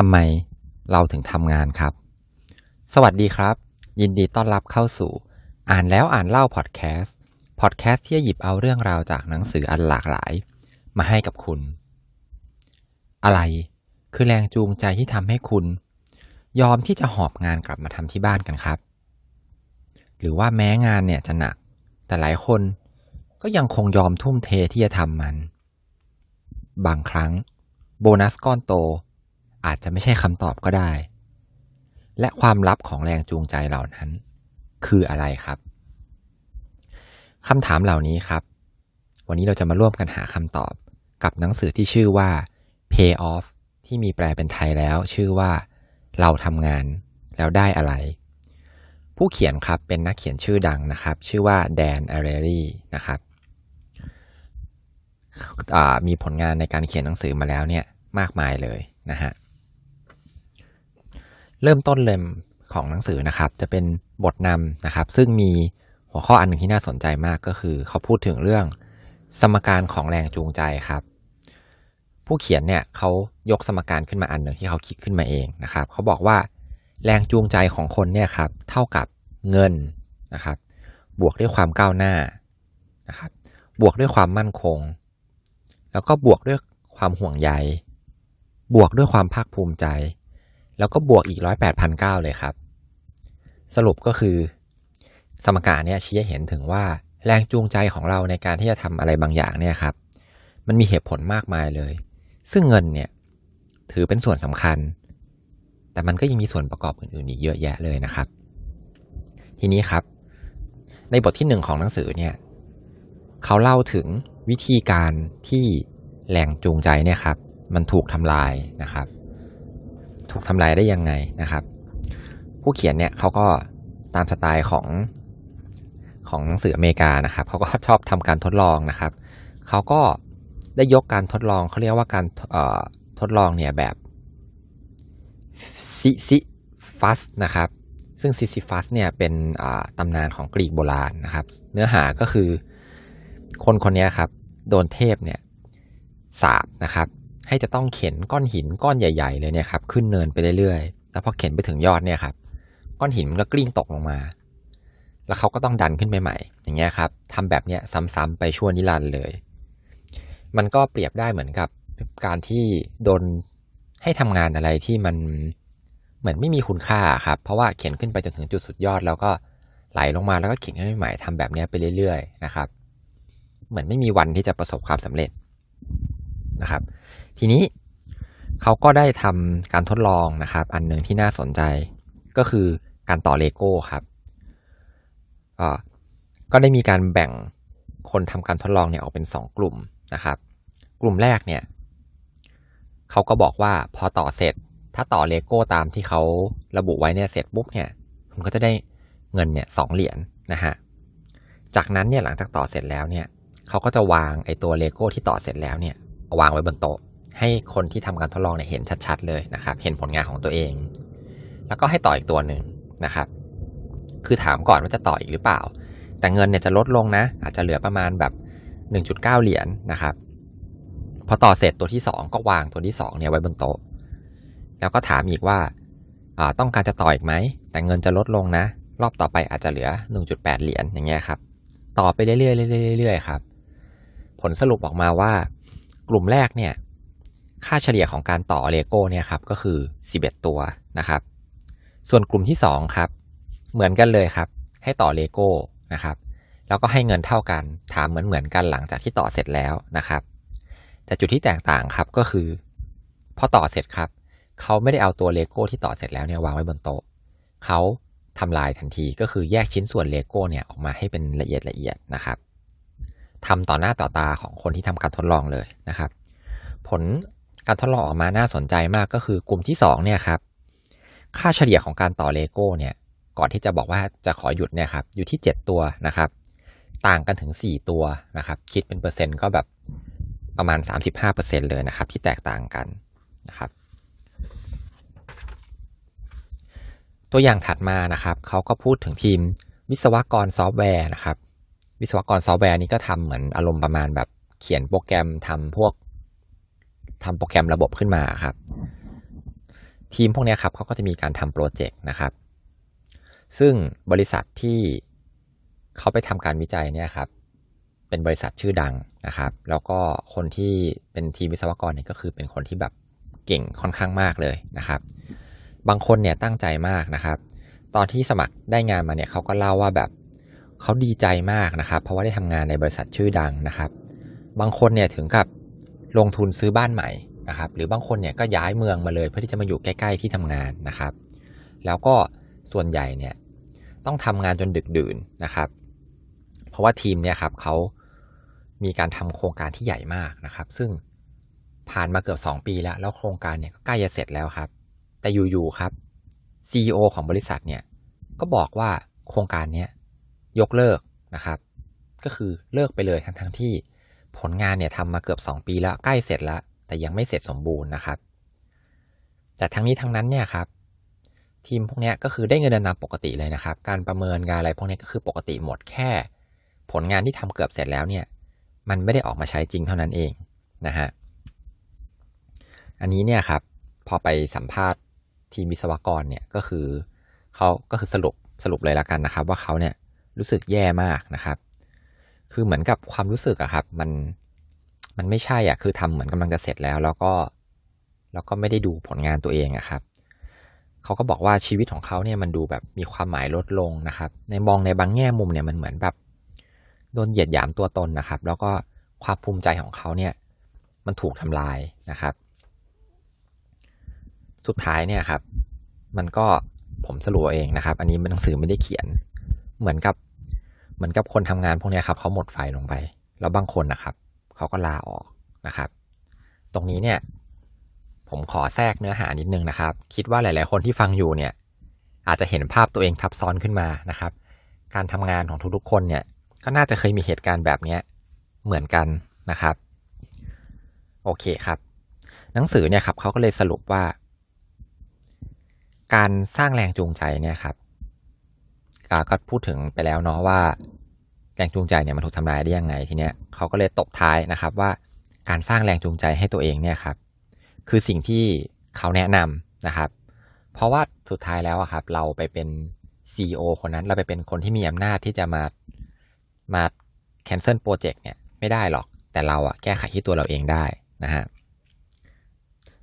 ทำไมเราถึงทำงานครับ สวัสดีครับ ยินดีต้อนรับเข้าสู่ อ่านแล้วอ่านเล่าพอดแคสต์พอดแคสต์ที่จะหยิบเอาเรื่องราวจากหนังสืออันหลากหลาย มาให้กับคุณ อะไรคือแรงจูงใจที่ทำให้คุณ ยอมที่จะหอบงานกลับมาทำที่บ้านกันครับ หรือว่าแม้งานเนี่ยจะหนัก แต่หลายคนก็ยังคงยอมทุ่มเทที่จะทำมัน บางครั้ง โบนัสก้อนโต อาจจะไม่ใช่คำตอบก็ได้ และความลับของแรงจูงใจเหล่านั้น คืออะไรครับคำถามเหล่านี้ครับ วันนี้เราจะมาร่วมกันหาคำตอบกับหนังสือที่ชื่อว่า Pay Off ที่มีแปลเป็นไทยแล้ว ชื่อว่า เราทำงานแล้วได้อะไร ผู้เขียนครับเป็นนักเขียนชื่อดังนะครับ ชื่อว่าแดนอาร์เรรีนะครับมีผลงานในการเขียนหนังสือมาแล้วเนี่ยมากมายเลยนะฮะ เริ่มต้นเล่มของหนังสือนะครับ จะเป็นบทนำนะครับ ซึ่งมีหัวข้ออันหนึ่งที่น่าสนใจมากก็คือ เขาพูดถึงเรื่องสมการของแรงจูงใจครับ ผู้เขียนเนี่ยเขายกสมการขึ้นมาอันหนึ่งที่เขาคิดขึ้นมาเองนะครับ เขาบอกว่า แรงจูงใจของคนเนี่ยครับ เท่ากับเงินนะครับ บวกด้วยความก้าวหน้านะครับ บวกด้วยความมั่นคง แล้วก็บวกด้วยความห่วงใย บวกด้วยความภาคภูมิใจ แล้วก็บวกอีกร้อยแปดพันเก้าเลยครับ สรุปก็คือ สมการเนี่ยชี้ให้เห็นถึงว่าแรงจูงใจของเราในการที่จะทำอะไรบางอย่างเนี่ยครับ มันมีเหตุผลมากมายเลย ซึ่งเงินเนี่ยถือเป็นส่วนสำคัญ แต่มันก็ยังมีส่วนประกอบอื่นๆอีกเยอะแยะเลยนะครับ ทีนี้ครับ ในบทที่หนึ่งของหนังสือเนี่ยเขาเล่าถึงวิธีการที่แรงจูงใจเนี่ยครับ มันถูกทำลายนะครับ ถูกทำลายได้ยังไงนะครับ ผู้เขียนเนี่ยเขาก็ตามสไตล์ของของหนังสืออเมริกานะครับเขาก็ชอบทำการทดลองนะครับเขาก็ได้ยกการทดลองเขาเรียกว่าการทดลองเนี่ยแบบซิซิฟัสนะครับซึ่งซิซิฟัสเนี่ยเป็นตำนานของกรีกโบราณนะครับ เนื้อหาก็คือคนคนนี้ครับ โดนเทพเนี่ยสาบนะครับ ให้จะต้องเข็นก้อนหินก้อนใหญ่ ๆ เลยเนี่ยครับขึ้นเนินไปเรื่อยๆ แล้วพอเข็นไปถึงยอดเนี่ยครับก้อนหินมันก็กลิ้งตกลงมา แล้วเขาก็ต้องดันขึ้นไปใหม่ อย่างเงี้ยครับทำแบบเนี้ยซ้ำๆไปชั่วนิรันดร์เลย มันก็เปรียบได้เหมือนกับการที่โดนให้ทำงานอะไรที่มันเหมือนไม่มีคุณค่าครับ เพราะว่าเข็นขึ้นไปจนถึงจุดสุดยอด แล้วก็ไหลลงมาแล้วก็เข็นขึ้นไปใหม่ทำแบบนี้ไปเรื่อย ๆ นะครับ เหมือนไม่มีวันที่จะประสบความสำเร็จนะครับ ทีนี้เขาก็ได้ทำการทดลองนะครับ อันหนึ่งที่น่าสนใจก็คือการต่อเลโก้ครับก็ได้มีการแบ่งคนทำการทดลองเนี่ยออกเป็นสองกลุ่มนะครับ กลุ่มแรกเนี่ยเขาก็บอกว่าพอต่อเสร็จ ถ้าต่อเลโก้ตามที่เขาระบุไว้เนี่ยเสร็จปุ๊บเนี่ยคุณก็จะได้เงินเนี่ยสองเหรียญนนะฮะจากนั้นเนี่ยหลังจากต่อเสร็จแล้วเนี่ยเขาก็จะวางไอ้ตัวเลโก้ที่ต่อเสร็จแล้วเนี่ยวางไว้บนโต๊ะ ให้คนที่ทำการทดลองเนี่ยเห็นชัดๆเลยนะครับ เห็นผลงานของตัวเอง แล้วก็ให้ต่ออีกตัวหนึ่งนะครับ คือถามก่อนว่าจะต่ออีกหรือเปล่า แต่เงินเนี่ยจะลดลงนะ อาจจะเหลือประมาณแบบ 1.9 เหรียญนนะครับ พอต่อเสร็จตัวที่ 2 ก็วางตัวที่2เนี่ยไว้บนโต๊ะ แล้วก็ถามอีกว่าต้องการจะต่ออีกไหม แต่เงินจะลดลงนะ รอบต่อไปอาจจะเหลือ 1.8 เหรียญอย่างเงี้ยครับ ต่อไปเรื่อยๆเรื่อยๆครับ ผลสรุปออกมาว่ากลุ่มแรกเนี่ย ค่าเฉลี่ยของการต่อเลโก้เนี่ยครับก็คือ 11 ตัวนะครับ ส่วนกลุ่มที่ 2 ครับ เหมือนกันเลยครับ ให้ต่อเลโก้นะครับ แล้วก็ให้เงินเท่ากัน ถามเหมือนเหมือนกันหลังจากที่ต่อเสร็จแล้วนะครับ แต่จุดที่แตกต่างครับก็คือ พอต่อเสร็จครับเขาไม่ได้เอาตัวเลโก้ที่ต่อเสร็จแล้วเนี่ยวางไว้บนโต๊ะเขาทำลายทันทีก็คือแยกชิ้นส่วนเลโก้เนี่ยออกมาให้เป็นละเอียดละเอียดนะครับทำต่อหน้าต่อตาของคนที่ทำการทดลองเลยนะครับ ผล การทดลองออกมาน่าสนใจมากก็คือกลุ่มที่2เนี่ยครับ ค่าเฉลี่ยของการต่อเลโก้เนี่ย ก่อนที่จะบอกว่าจะขอหยุดเนี่ยครับ อยู่ที่ 7 ตัวนะครับ ต่างกันถึง 4 ตัวนะครับ คิดเป็นเปอร์เซ็นต์ก็แบบประมาณ 35%เลยนะครับ ที่แตกต่างกันนะครับ ตัวอย่างถัดมานะครับ เขาก็พูดถึงทีมวิศวกรซอฟต์แวร์นะครับ วิศวกรซอฟต์แวร์นี้ก็ทำเหมือนอารมณ์ประมาณแบบเขียนโปรแกรมทำพวก ทำโปรแกรมระบบขึ้นมาครับ ทีมพวกนี้ครับเขาก็จะมีการทำโปรเจกต์นะครับ ซึ่งบริษัทที่เขาไปทำการวิจัยเนี่ยครับ เป็นบริษัทชื่อดังนะครับ แล้วก็คนที่เป็นทีมวิศวกรเนี่ยก็คือเป็นคนที่แบบเก่งค่อนข้างมากเลยนะครับ บางคนเนี่ยตั้งใจมากนะครับ ตอนที่สมัครได้งานมาเนี่ยเขาก็เล่าว่าแบบเขาดีใจมากนะครับ เพราะว่าได้ทำงานในบริษัทชื่อดังนะครับ บางคนเนี่ยถึงกับ ลงทุนซื้อบ้านใหม่นะครับหรือบางคนเนี่ยก็ย้ายเมืองมาเลย เพื่อที่จะมาอยู่ใกล้ ๆ ที่ทำงานนะครับ แล้วก็ส่วนใหญ่เนี่ยต้องทำงานจนดึกดื่นนะครับ เพราะว่าทีมเนี่ยครับเขามีการทำโครงการที่ใหญ่มากนะครับ ซึ่งผ่านมาเกือบ 2 ปีแล้ว แล้วโครงการเนี่ยก็ใกล้จะเสร็จแล้วครับ แต่อยู่ๆครับ CEO ของบริษัทเนี่ยก็บอกว่าโครงการนี้ยกเลิกนะครับ ก็คือเลิกไปเลยทั้งทั้งที่ ผลงานเนี่ยทำมาเกือบ 2 ปีแล้วใกล้เสร็จแล้ว แต่ยังไม่เสร็จสมบูรณ์นะครับ แต่ทั้งนี้ทั้งนั้นเนี่ยครับ ทีมพวกนี้ก็คือได้เงินเดือนตามปกติเลยนะครับ การประเมินงานอะไรพวกนี้ก็คือปกติหมดแค่ ผลงานที่ทำเกือบเสร็จแล้วเนี่ย มันไม่ได้ออกมาใช้จริงเท่านั้นเองนะฮะอันนี้เนี่ยครับพอไปสัมภาษณ์ทีมวิศวกรเนี่ยก็คือเขาก็คือสรุปสรุปเลยละกันนะครับ ว่าเขาเนี่ยรู้สึกแย่มากนะครับ คือเหมือนกับความรู้สึกอะครับ มันมันไม่ใช่อะคือทำเหมือนกำลังจะเสร็จแล้ว แล้วก็แล้วก็ไม่ได้ดูผลงานตัวเองอะครับเขาก็บอกว่าชีวิตของเขาเนี่ยมันดูแบบมีความหมายลดลงนะครับ ในมองในบางแง่มุมเนี่ยมันเหมือนแบบโดนเหยียดหยามตัวตนนะครับ แล้วก็ความภูมิใจของเขาเนี่ย มันถูกทำลายนะครับ สุดท้ายเนี่ยครับ มันก็ผมสรุปเองนะครับ อันนี้หนังสือไม่ได้เขียน เหมือนกับ เหมือนกับคนทำงานพวกนี้ครับเขาหมดไฟลงไป แล้วบางคนนะครับเขาก็ลาออกนะครับ ตรงนี้เนี่ยผมขอแทรกเนื้อหานิดนึงนะครับ คิดว่าหลาย ๆ คนที่ฟังอยู่เนี่ย อาจจะเห็นภาพตัวเองทับซ้อนขึ้นมานะครับ การทำงานของทุกๆคนเนี่ย ก็น่าจะเคยมีเหตุการณ์แบบนี้เหมือนกันนะครับ โอเคครับ หนังสือเนี่ยครับเขาก็เลยสรุปว่า การสร้างแรงจูงใจเนี่ยครับ ก็พูดถึงไปแล้วเนาะว่าแรงจูงใจเนี่ยมันถูกทำลายได้ยังไงทีเนี้ยเขาก็เลยตบท้ายนะครับว่าการสร้างแรงจูงใจให้ตัวเองเนี่ยครับ คือสิ่งที่เขาแนะนำนะครับ เพราะว่าสุดท้ายแล้วครับ เราไปเป็น CEO คนนั้นเราไปเป็นคนที่มีอำนาจที่จะมามา cancel project เนี่ยไม่ได้หรอก แต่เราอะแก้ไขที่ตัวเราเองได้นะฮะ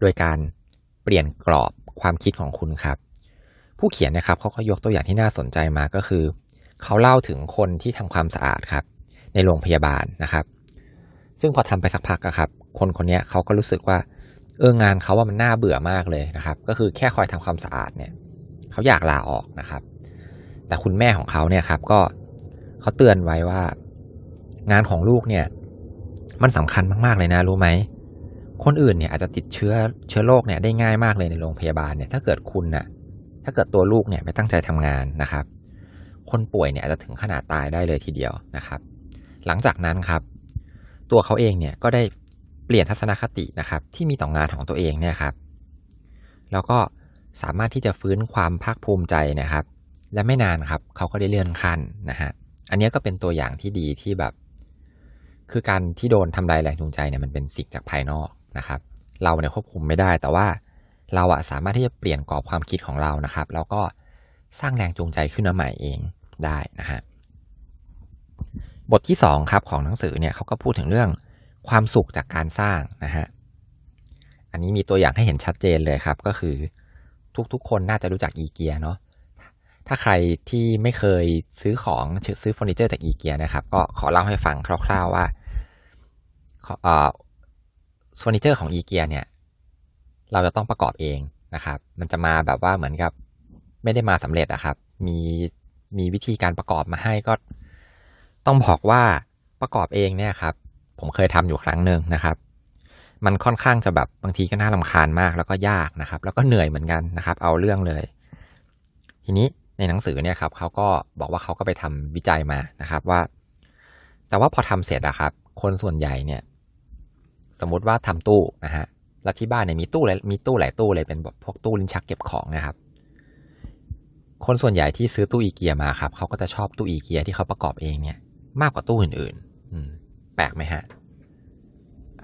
โดยการเปลี่ยนกรอบความคิดของคุณครับ ผู้เขียนนะครับเขาก็ยกตัวอย่างที่น่าสนใจมาก็คือ เขาเล่าถึงคนที่ทำความสะอาดครับ ในโรงพยาบาลนะครับ ซึ่งพอทำไปสักพักครับ คนคนนี้เขาก็รู้สึกว่าเอองานเขาว่ามันน่าเบื่อมากเลยนะครับ ก็คือแค่คอยทำความสะอาดเนี่ยเขาอยากลาออกนะครับ แต่คุณแม่ของเขาเนี่ยครับก็เขาเตือนไว้ว่า งานของลูกเนี่ย มันสำคัญมากๆเลยนะรู้ไหมคนอื่นเนี่ยอาจจะติดเชื้อเชื้อโรคเนี่ยได้ง่ายมากเลยในโรงพยาบาลเนี่ย ถ้าเกิดคุณนะ่ะ ถ้าเกิดตัวลูกเนี่ยไม่ตั้งใจทำงานนะครับ คนป่วยเนี่ยอาจจะถึงขนาดตายได้เลยทีเดียวนะครับ หลังจากนั้นครับ ตัวเขาเองเนี่ยก็ได้เปลี่ยนทัศนคตินะครับ ที่มีต่องานของตัวเองเนี่ยครับ แล้วก็สามารถที่จะฟื้นความภาคภูมิใจนะครับ และไม่นานครับ เขาก็ได้เลื่อนขั้นนะฮะอันนี้ก็เป็นตัวอย่างที่ดีที่แบบ คือการที่โดนทำลายแรงจูงใจเนี่ยมันเป็นสิ่งจากภายนอกนะครับ เราเนี่ยควบคุมไม่ได้แต่ว่า เราอะสามารถที่จะเปลี่ยนกรอบความคิดของเรานะครับ แล้วก็สร้างแรงจูงใจขึ้นมาใหม่เองได้นะฮะบทที่2ครับของหนังสือเนี่ยเขาก็พูดถึงเรื่องความสุขจากการสร้างนะฮะอันนี้มีตัวอย่างให้เห็นชัดเจนเลยครับ ก็คือทุกๆ คนน่าจะรู้จักอีเกียเนาะถ้าใครที่ไม่เคยซื้อของซื้อเฟอร์นิเจอร์จากอีเกียนะครับ ก็ขอเล่าให้ฟังคร่าว ๆว่าเฟอร์นิเจอร์ของอีเกียเนี่ย เราจะต้องประกอบเองนะครับ มันจะมาแบบว่าเหมือนกับ ไม่ได้มาสำเร็จอะครับ มีมีวิธีการประกอบมาให้ก็ ต้องบอกว่าประกอบเองเนี่ยครับ ผมเคยทำอยู่ครั้งหนึ่งนะครับ มันค่อนข้างจะแบบบางทีก็น่าลำคาญมากแล้วก็ยากนะครับ แล้วก็เหนื่อยเหมือนกันนะครับ เอาเรื่องเลย ทีนี้ในหนังสือเนี่ยครับเขาก็บอกว่าเขาก็ไปทำวิจัยมานะครับว่า แต่ว่าพอทำเสร็จอะครับ คนส่วนใหญ่เนี่ย สมมุติว่าทำตู้นะฮะ แล้วที่บ้านเนี่ยมีตู้เลยมีตู้หลายตู้เลยเป็นพวกตู้ลิ้นชักเก็บของนะครับ คนส่วนใหญ่ที่ซื้อตู้อีเกียมาครับเขาก็จะชอบตู้อีเกียที่เขาประกอบเองเนี่ย มากกว่าตู้อื่นๆ อืม แปลกไหมฮะ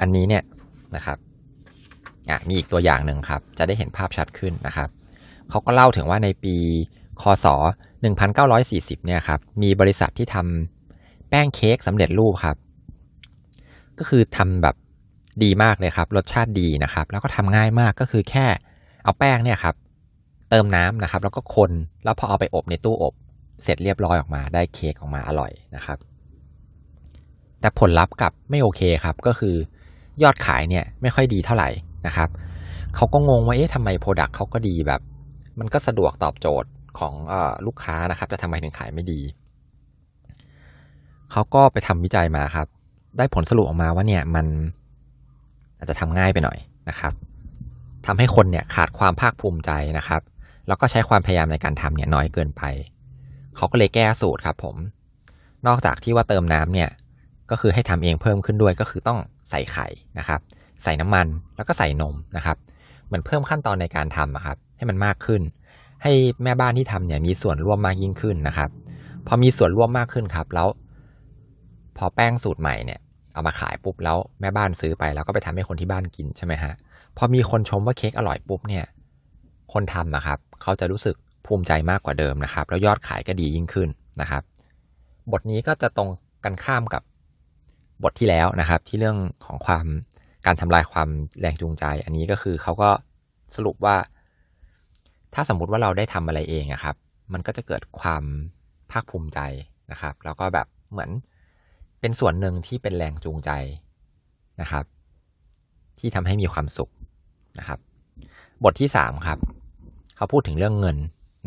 อันนี้เนี่ยนะครับอะมีอีกตัวอย่างหนึ่งครับ จะได้เห็นภาพชัดขึ้นนะครับเขาก็เล่าถึงว่าในปีคศ 1940 เนี่ยครับ มีบริษัทที่ทำแป้งเค้กสำเร็จรูปครับ ก็คือทำแบบ ดีมากเลยครับ รสชาติดีนะครับ แล้วก็ทำง่ายมากก็คือแค่เอาแป้งเนี่ยครับเติมน้ำนะครับ แล้วก็คนแล้วพอเอาไปอบในตู้อบ เสร็จเรียบร้อยออกมาได้เค้กออกมาอร่อยนะครับ แต่ผลลัพธ์กับไม่โอเคครับ ก็คือยอดขายเนี่ยไม่ค่อยดีเท่าไหร่นะครับเขาก็งงว่าเอ๊ะทำไมโปรดักต์เขาก็ดีแบบ มันก็สะดวกตอบโจทย์ของอลูกค้านะครับจะทำไมถึงขายไม่ดีเขาก็ไปทำวิจัยมาครับ ได้ผลสรุปออกมาว่าเนี่ยมัน อาจจะทำง่ายไปหน่อยนะครับทำให้คนเนี่ยขาดความภาคภูมิใจนะครับ แล้วก็ใช้ความพยายามในการทำเนี่ยน้อยเกินไป เขาก็เลยแก้สูตรครับผม นอกจากที่ว่าเติมน้ำเนี่ยก็คือให้ทำเองเพิ่มขึ้นด้วยก็คือต้องใส่ไข่นะครับ ใส่น้ำมันแล้วก็ใส่นมนะครับ เหมือนเพิ่มขั้นตอนในการทำครับ ให้มันมากขึ้น ให้แม่บ้านที่ทำเนี่ยมีส่วนร่วมมากยิ่งขึ้นนะครับ พอมีส่วนร่วมมากขึ้นครับแล้ว พอแป้งสูตรใหม่เนี่ย เอามาขายปุ๊บแล้วแม่บ้านซื้อไปแล้วก็ไปทำให้คนที่บ้านกินใช่ไหมฮะพอมีคนชมว่าเค้กอร่อยปุ๊บเนี่ยคนทำนะครับเขาจะรู้สึกภูมิใจมากกว่าเดิมนะครับ แล้วยอดขายก็ดียิ่งขึ้นนะครับ บทนี้ก็จะตรงกันข้ามกับบทที่แล้วนะครับ ที่เรื่องของความการทำลายความแรงจูงใจ อันนี้ก็คือเขาก็สรุปว่า ถ้าสมมุติว่าเราได้ทำอะไรเองอะครับ มันก็จะเกิดความภาคภูมิใจนะครับ แล้วก็แบบเหมือน เป็นส่วนหนึ่งที่เป็นแรงจูงใจนะครับ ที่ทำให้มีความสุขนะครับ บทที่สามครับ เขาพูดถึงเรื่องเงิน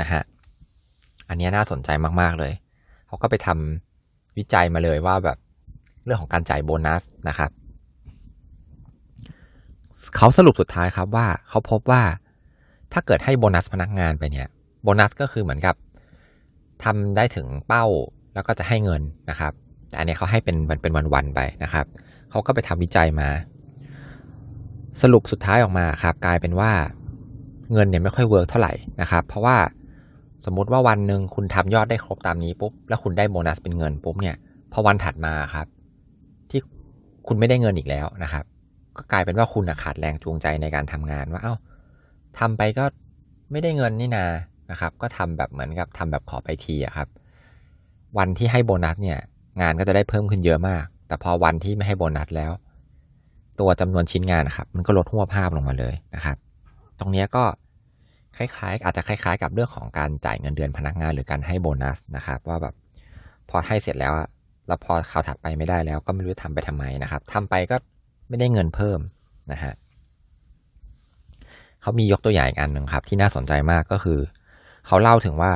นะฮะอันนี้น่าสนใจมาก ๆ เลย เขาก็ไปทำวิจัยมาเลยว่าแบบเรื่องของการจ่ายโบนัสนะครับ เขาสรุปสุดท้ายครับว่าเขาพบว่าถ้าเกิดให้โบนัสพนักงานไปเนี่ยโบนัสก็คือเหมือนกับทำได้ถึงเป้าแล้วก็จะให้เงินนะครับ แต่อันนี้เขาให้เป็นเป็นวันๆไปนะครับเขาก็ไปทำวิจัยมา สรุปสุดท้ายออกมาครับ กลายเป็นว่าเงินเนี่ยไม่ค่อย work เท่าไหร่นะครับ เพราะว่าสมมุติว่าวันหนึ่งคุณทำยอดได้ครบตามนี้ปุ๊บแล้วคุณได้โบนัสเป็นเงินปุ๊บเนี่ยพอวันถัดมาครับ ที่คุณไม่ได้เงินอีกแล้วนะครับ ก็กลายเป็นว่าคุณขาดแรงจูงใจในการทำงานว่าเอา้าทำไปก็ไม่ได้เงินนี่นานะครับ ก็ทำแบบเหมือนกับทำแบบขอไปทีอะครับ วันที่ให้โบนัสเนี่ย งานก็จะได้เพิ่มขึ้นเยอะมาก แต่พอวันที่ไม่ให้โบนัสแล้ว ตัวจำนวนชิ้นงานนะครับ มันก็ลดหัวภาพลงมาเลยนะครับ ตรงนี้ก็คล้ายๆ อาจจะคล้ายๆ กับเรื่องของการจ่ายเงินเดือนพนักงานหรือการให้โบนัสนะครับ ว่าแบบพอให้เสร็จแล้วอะแล้วพอข่าวถัดไปไม่ได้แล้ว ก็ไม่รู้ทำไปทำไมนะครับทำไปก็ไม่ได้เงินเพิ่มนะฮะเขามียกตัวอย่างอีกอันหนึ่งครับ ที่น่าสนใจมากก็คือ เขาเล่าถึงว่า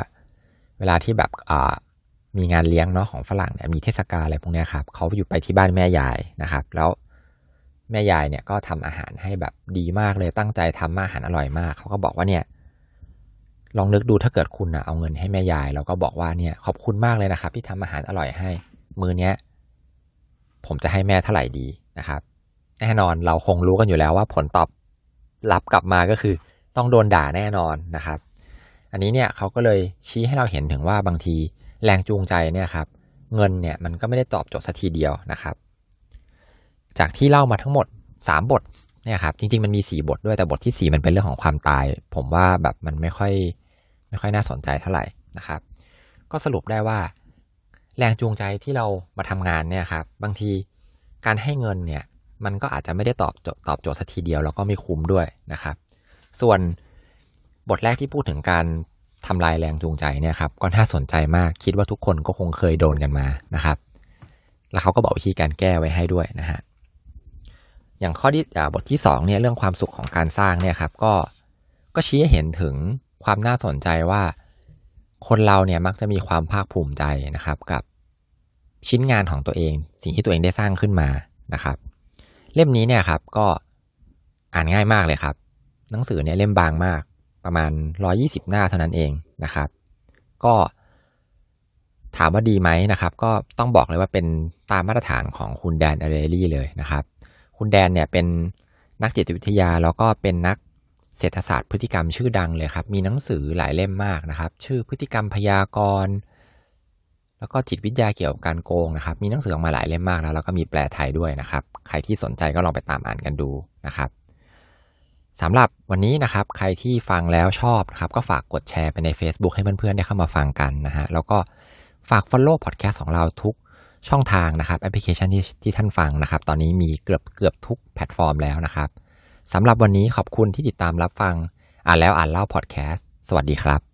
เวลาที่แบบอ่า มีงานเลี้ยงเนาะของฝรั่งเนี่ยมีเทศกาลอะไรพวกนี้ครับเขาอยู่ไปที่บ้านแม่ยายนะครับ แล้วแม่ยายเนี่ยก็ทำอาหารให้แบบดีมากเลยตั้งใจทำอาหารอร่อยมากเขาก็บอกว่าเนี่ยลองนึกดูถ้าเกิดคุณนะเอาเงินให้แม่ยายแล้วก็บอกว่าเนี่ยขอบคุณมากเลยนะครับ ที่ทำอาหารอร่อยให้ มือเนี้ยผมจะให้แม่เท่าไหร่ดีนะครับ แน่นอนเราคงรู้กันอยู่แล้วว่าผลตอบรับกลับมาก็คือ ต้องโดนด่าแน่นอนนะครับ อันนี้เนี่ยเขาก็เลยชี้ให้เราเห็นถึงว่าบางที แรงจูงใจเนี่ยครับเงินเนี่ยมันก็ไม่ได้ตอบโจทย์สัทีเดียวนะครับ จากที่เล่ามาทั้งหมด 3 บทเนี่ยครับจริงๆมันมี 4 บทด้วยแต่บทที่ 4 มันเป็นเรื่องของความตาย ผมว่าแบบมันไม่ค่อยไม่ค่อยน่าสนใจเท่าไหร่นะครับ ก็สรุปได้ว่า แรงจูงใจที่เรามาทำงานเนี่ยครับบางทีการให้เงินเนี่ยมันก็อาจจะไม่ได้ตอบตอบโจทย์สัทีเดียวแล้วก็ไม่คุ้มด้วยนะครับ ส่วนบทแรกที่พูดถึงการ ทำลายแรงจูงใจเนี่ยครับก็น่าสนใจมากคิดว่าทุกคนก็คงเคยโดนกันมานะครับ แล้วเขาก็บอกวิธีการแก้ไว้ให้ด้วยนะฮะอย่างข้อที่บทที่2เนี่ยเรื่องความสุขของการสร้างเนี่ยครับก็ก็ชี้ให้เห็นถึงความน่าสนใจว่า คนเราเนี่ยมักจะมีความภาคภูมิใจนะครับ กับชิ้นงานของตัวเอง สิ่งที่ตัวเองได้สร้างขึ้นมานะครับ เล่มนี้เนี่ยครับก็อ่านง่ายมากเลยครับ หนังสือเนี่ยเล่มบางมาก ประมาณ 120 หน้าเท่านั้นเองนะครับ ก็ถามว่าดีไหมนะครับ ก็ต้องบอกเลยว่าเป็นตามมาตรฐานของคุณแดนเอเรลี่เลยนะครับ คุณแดนเนี่ยเป็นนักจิตวิทยาแล้วก็เป็นนักเศรษฐศาสตร์พฤติกรรมชื่อดังเลยครับ มีหนังสือหลายเล่มมากนะครับ ชื่อพฤติกรรมพยากรณ์แล้วก็จิตวิทยาเกี่ยวกับการโกงนะครับ มีหนังสือออกมาหลายเล่มมากแล้วแล้วก็มีแปลไทยด้วยนะครับ ใครที่สนใจก็ลองไปตามอ่านกันดูนะครับ สำหรับวันนี้นะครับ ใครที่ฟังแล้วชอบนะครับ ก็ฝากกดแชร์ไปใน Facebook ให้เพื่อนๆได้เข้ามาฟังกันนะฮะ แล้วก็ฝาก Follow Podcast ของเราทุกช่องทางนะครับ แอปพลิเคชันที่ที่ท่านฟังนะครับ ตอนนี้มีเกือบเกือบทุกแพลตฟอร์มแล้วนะครับสำหรับวันนี้ขอบคุณที่ติดตามรับฟัง อ่านแล้วอ่านเล่าพอดแคสต์สวัสดีครับ